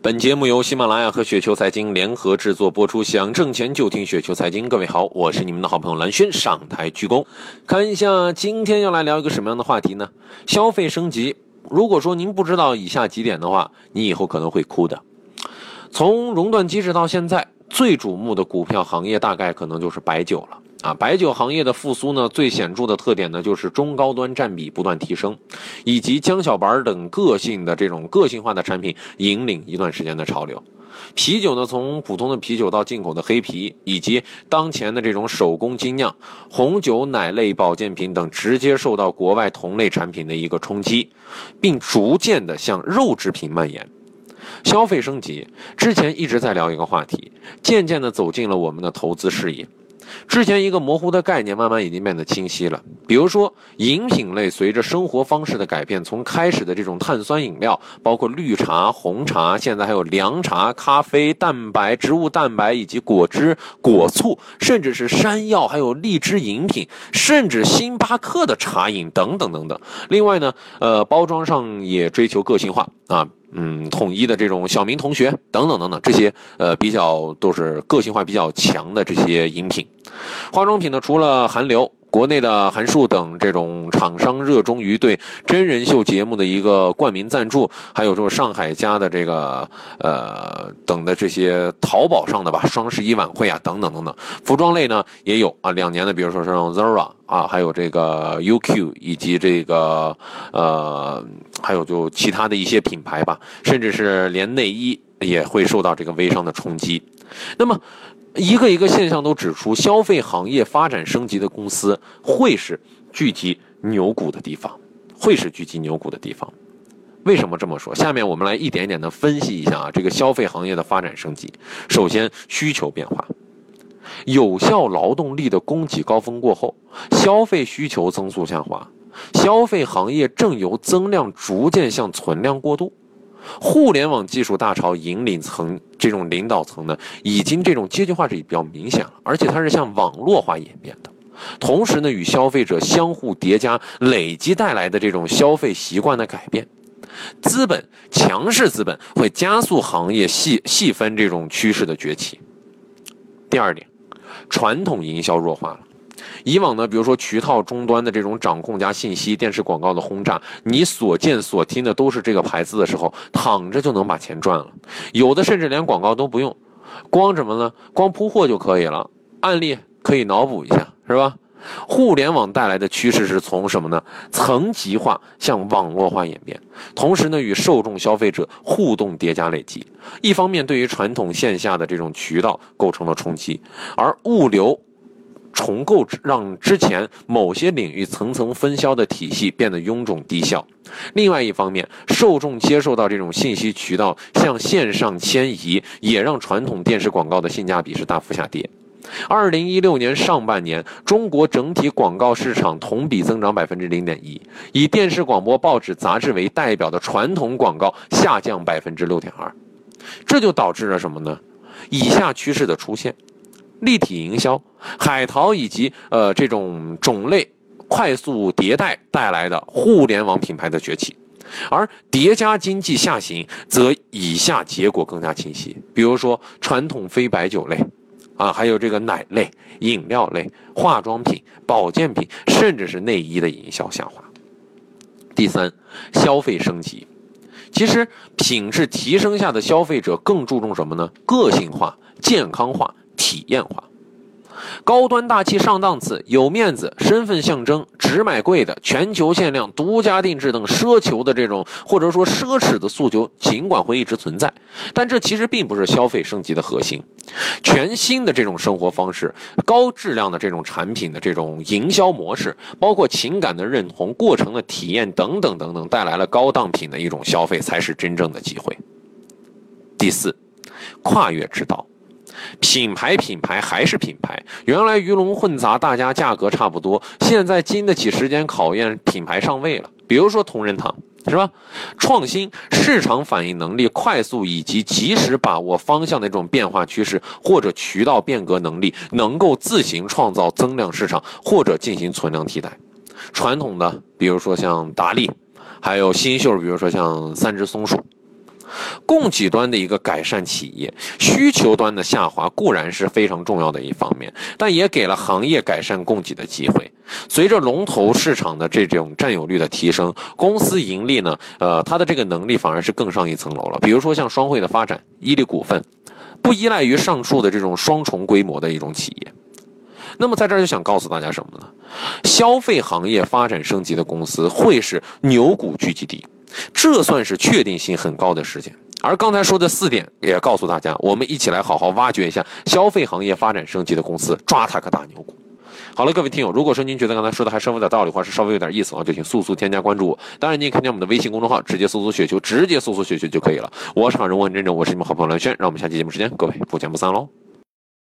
本节目由喜马拉雅和雪球财经联合制作播出，想挣钱就听雪球财经。各位好，我是你们的好朋友蓝轩，上台鞠躬。看一下今天要来聊一个什么样的话题呢？消费升级。如果说您不知道以下几点的话，你以后可能会哭的。从熔断机制到现在，最瞩目的股票行业大概可能就是白酒了。啊，白酒行业的复苏呢，最显著的特点呢，就是中高端占比不断提升，以及江小白等个性的这种个性化的产品引领一段时间的潮流。啤酒呢，从普通的啤酒到进口的黑啤，以及当前的这种手工精酿、红酒、奶类、保健品等，直接受到国外同类产品的一个冲击，并逐渐的向肉制品蔓延。消费升级之前一直在聊一个话题，渐渐的走进了我们的投资视野。之前一个模糊的概念，慢慢已经变得清晰了。比如说，饮品类随着生活方式的改变，从开始的这种碳酸饮料，包括绿茶、红茶，现在还有凉茶、咖啡、蛋白、植物蛋白以及果汁、果醋，甚至是山药，还有荔枝饮品，甚至星巴克的茶饮等等等等。另外呢，呃，包装上也追求个性化啊。嗯，统一的这种小明同学等等等等，这些呃比较都是个性化比较强的这些饮品，化妆品呢，除了韩流。国内的韩束等这种厂商热衷于对真人秀节目的一个冠名赞助，还有就是上海家的这个呃等的这些淘宝上的吧，双十一晚会啊等等等等。服装类呢也有啊，两年的，比如说像 Zara 啊，还有这个 UQ 以及这个呃还有就其他的一些品牌吧，甚至是连内衣也会受到这个微商的冲击。那么。一个一个现象都指出，消费行业发展升级的公司会是聚集牛股的地方，会是聚集牛股的地方。为什么这么说？下面我们来一点点的分析一下啊，这个消费行业的发展升级。首先，需求变化，有效劳动力的供给高峰过后，消费需求增速下滑，消费行业正由增量逐渐向存量过渡。互联网技术大潮引领层这种领导层呢，已经这种阶级化是比较明显了，而且它是向网络化演变的。同时呢，与消费者相互叠加累积带来的这种消费习惯的改变，资本强势资本会加速行业细细分这种趋势的崛起。第二点，传统营销弱化了。以往呢，比如说渠道终端的这种掌控加信息、电视广告的轰炸，你所见所听的都是这个牌子的时候，躺着就能把钱赚了。有的甚至连广告都不用，光什么呢？光铺货就可以了。案例可以脑补一下，是吧？互联网带来的趋势是从什么呢？层级化向网络化演变，同时呢，与受众消费者互动叠加累积。一方面，对于传统线下的这种渠道构成了冲击，而物流。重构让之前某些领域层层分销的体系变得臃肿低效。另外一方面，受众接受到这种信息渠道向线上迁移，也让传统电视广告的性价比是大幅下跌。二零一六年上半年，中国整体广告市场同比增长百分之零点一，以电视、广播、报纸、杂志为代表的传统广告下降百分之六点二。这就导致了什么呢？以下趋势的出现。立体营销、海淘以及呃这种种类快速迭代带来的互联网品牌的崛起，而叠加经济下行，则以下结果更加清晰。比如说传统非白酒类，啊，还有这个奶类、饮料类、化妆品、保健品，甚至是内衣的营销下滑。第三，消费升级，其实品质提升下的消费者更注重什么呢？个性化、健康化。体验化，高端大气上档次，有面子，身份象征，只买贵的，全球限量，独家定制等奢求的这种或者说奢侈的诉求，尽管会一直存在，但这其实并不是消费升级的核心。全新的这种生活方式，高质量的这种产品的这种营销模式，包括情感的认同、过程的体验等等等等，带来了高档品的一种消费，才是真正的机会。第四，跨越之道。品牌品牌还是品牌，原来鱼龙混杂，大家价格差不多，现在经得起时间考验，品牌上位了。比如说同仁堂，是吧？创新、市场反应能力快速以及及时把握方向的这种变化趋势，或者渠道变革能力，能够自行创造增量市场，或者进行存量替代。传统的，比如说像达利，还有新秀，比如说像三只松鼠。供给端的一个改善企业，需求端的下滑固然是非常重要的一方面，但也给了行业改善供给的机会。随着龙头市场的这种占有率的提升，公司盈利呢，呃，它的这个能力反而是更上一层楼了。比如说像双汇的发展，伊利股份，不依赖于上述的这种双重规模的一种企业。那么在这儿就想告诉大家什么呢？消费行业发展升级的公司会是牛股聚集地，这算是确定性很高的事情。而刚才说的四点也告诉大家，我们一起来好好挖掘一下消费行业发展升级的公司，抓它个大牛股。好了，各位听友，如果说您觉得刚才说的还稍微有点道理，或者是稍微有点意思的话，就请速速添加关注我。当然，您也可以添加我们的微信公众号，直接搜索“雪球”，直接搜索“雪球”就可以了。我是好人，我很真诚，我是你们好朋友蓝轩，让我们下期节目时间，各位不见不散喽。